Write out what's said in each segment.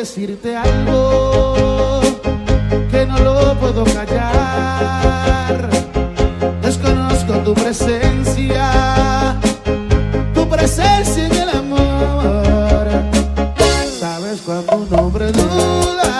decirte algo que no lo puedo callar. Desconozco tu presencia, tu presencia en el amor. Sabes cuando un hombre duda.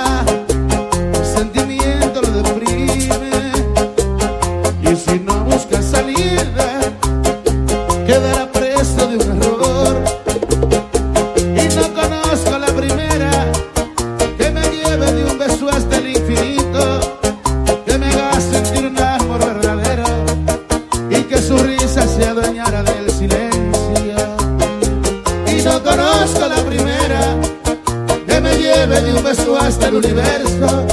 del universo.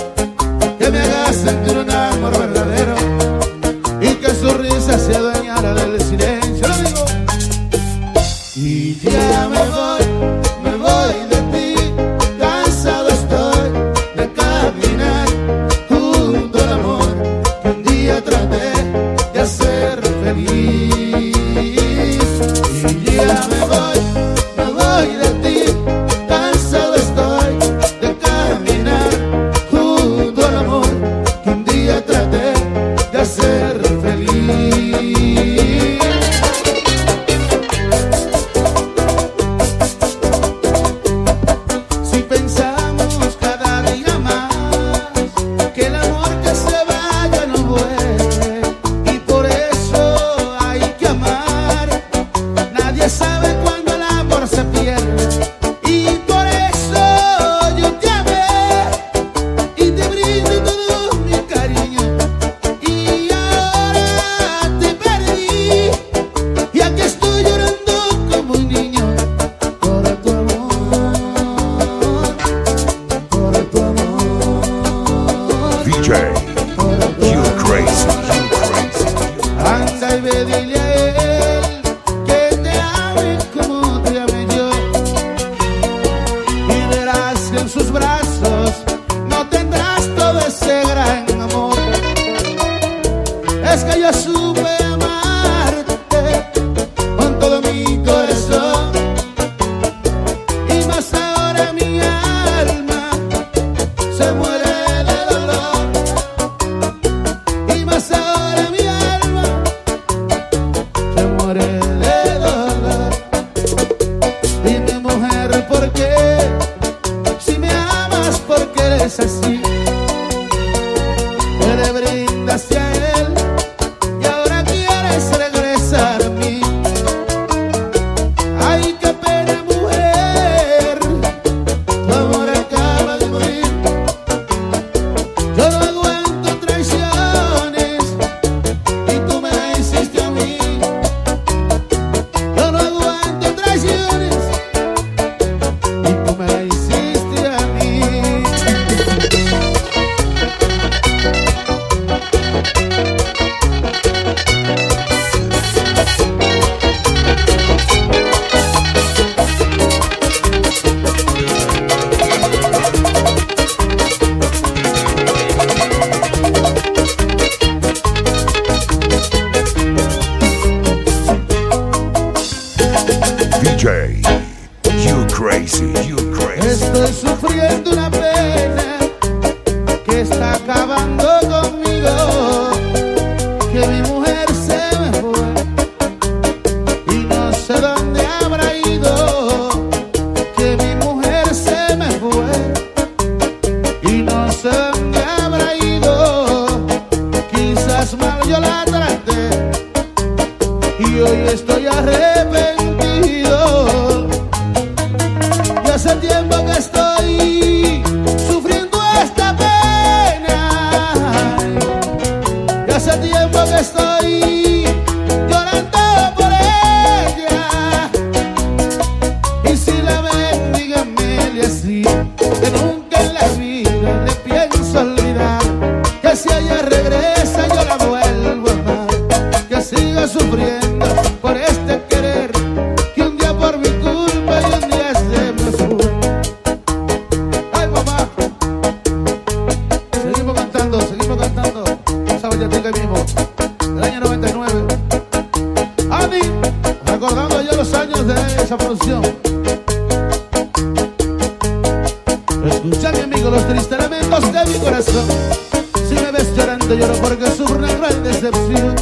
Llorando lloro porque sufro una gran decepción.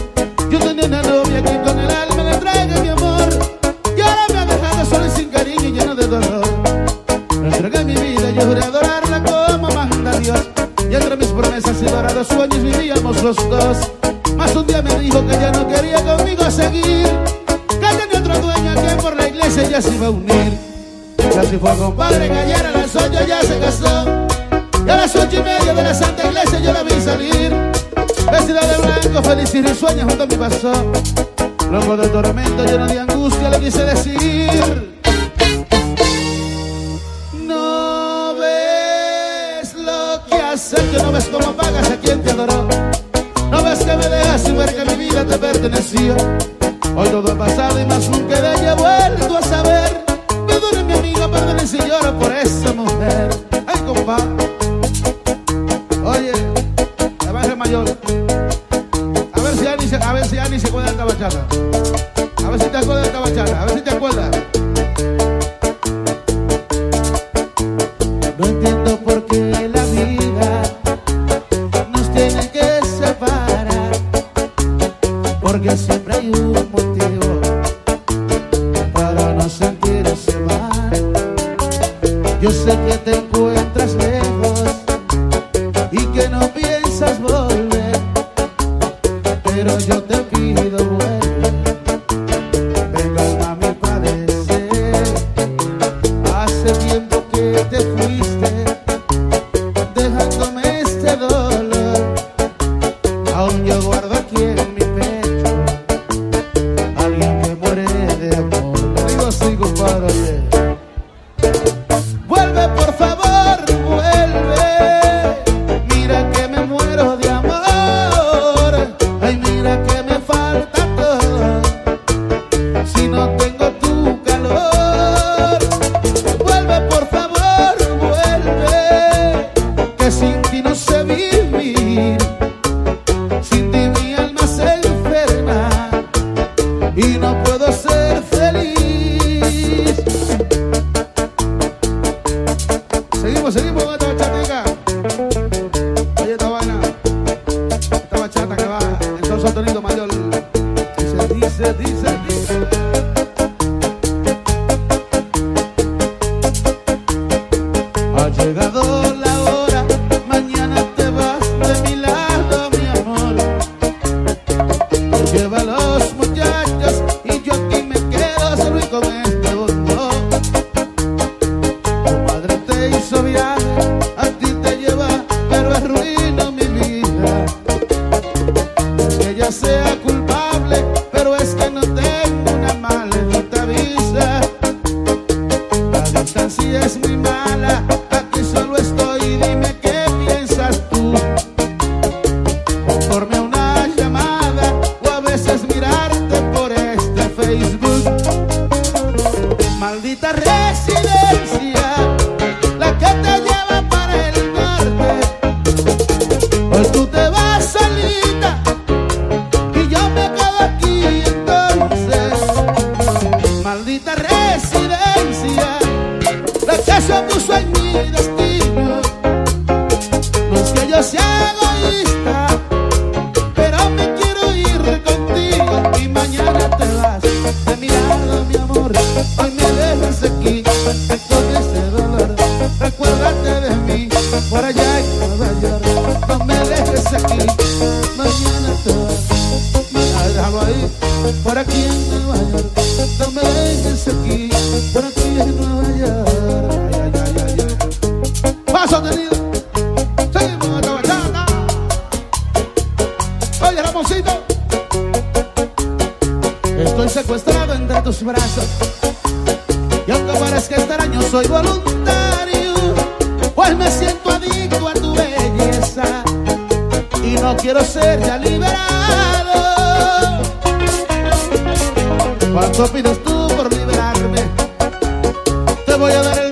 Yo tenía una novia que con el alma le entregué mi amor Y ahora me ha dejado solo y sin cariño y lleno de dolor. Entregué mi vida yo juré adorarla como manda Dios. Y entre mis promesas y dorados sueños vivíamos los dos. Más un día me dijo que ya no quería conmigo seguir Que tenía otro dueño que por la iglesia ya se iba a unir. Y así fue compadre que ayer a las ocho ya se casó. Y a las ocho y media de la Santa Iglesia yo la vi salir Vestida de blanco, feliz y risueña junto a mi pasó Loco de tormento, lleno de angustia le quise decir No ves lo que has hecho, no ves cómo pagas a quien te adoró. No ves que me dejas y ver que mi vida te perteneció. Hoy todo ha pasado y más nunca de ella he Seguimos, seguimos, buenas noches, amiga. Residencia, la que se puso en soy voluntario. Pues me siento adicto a tu belleza. Y no quiero ser ya liberado. ¿Cuánto pides tú por liberarme? Te voy a dar el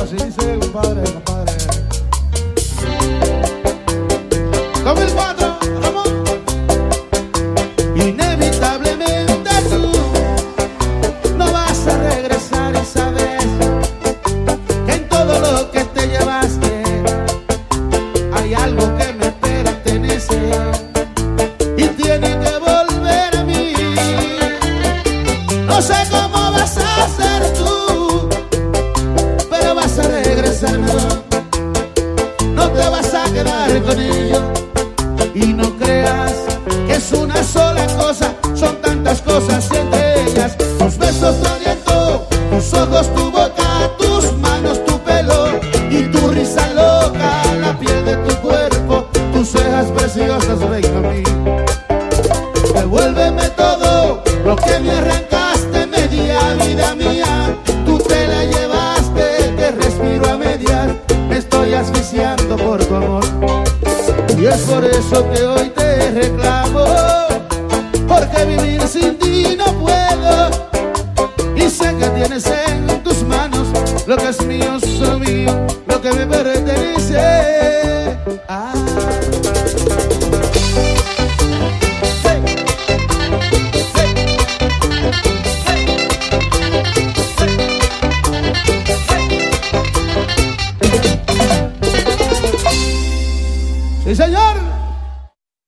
así dice, compadre, compadre. 2004. tienes en tus manos, lo que es mío, soy.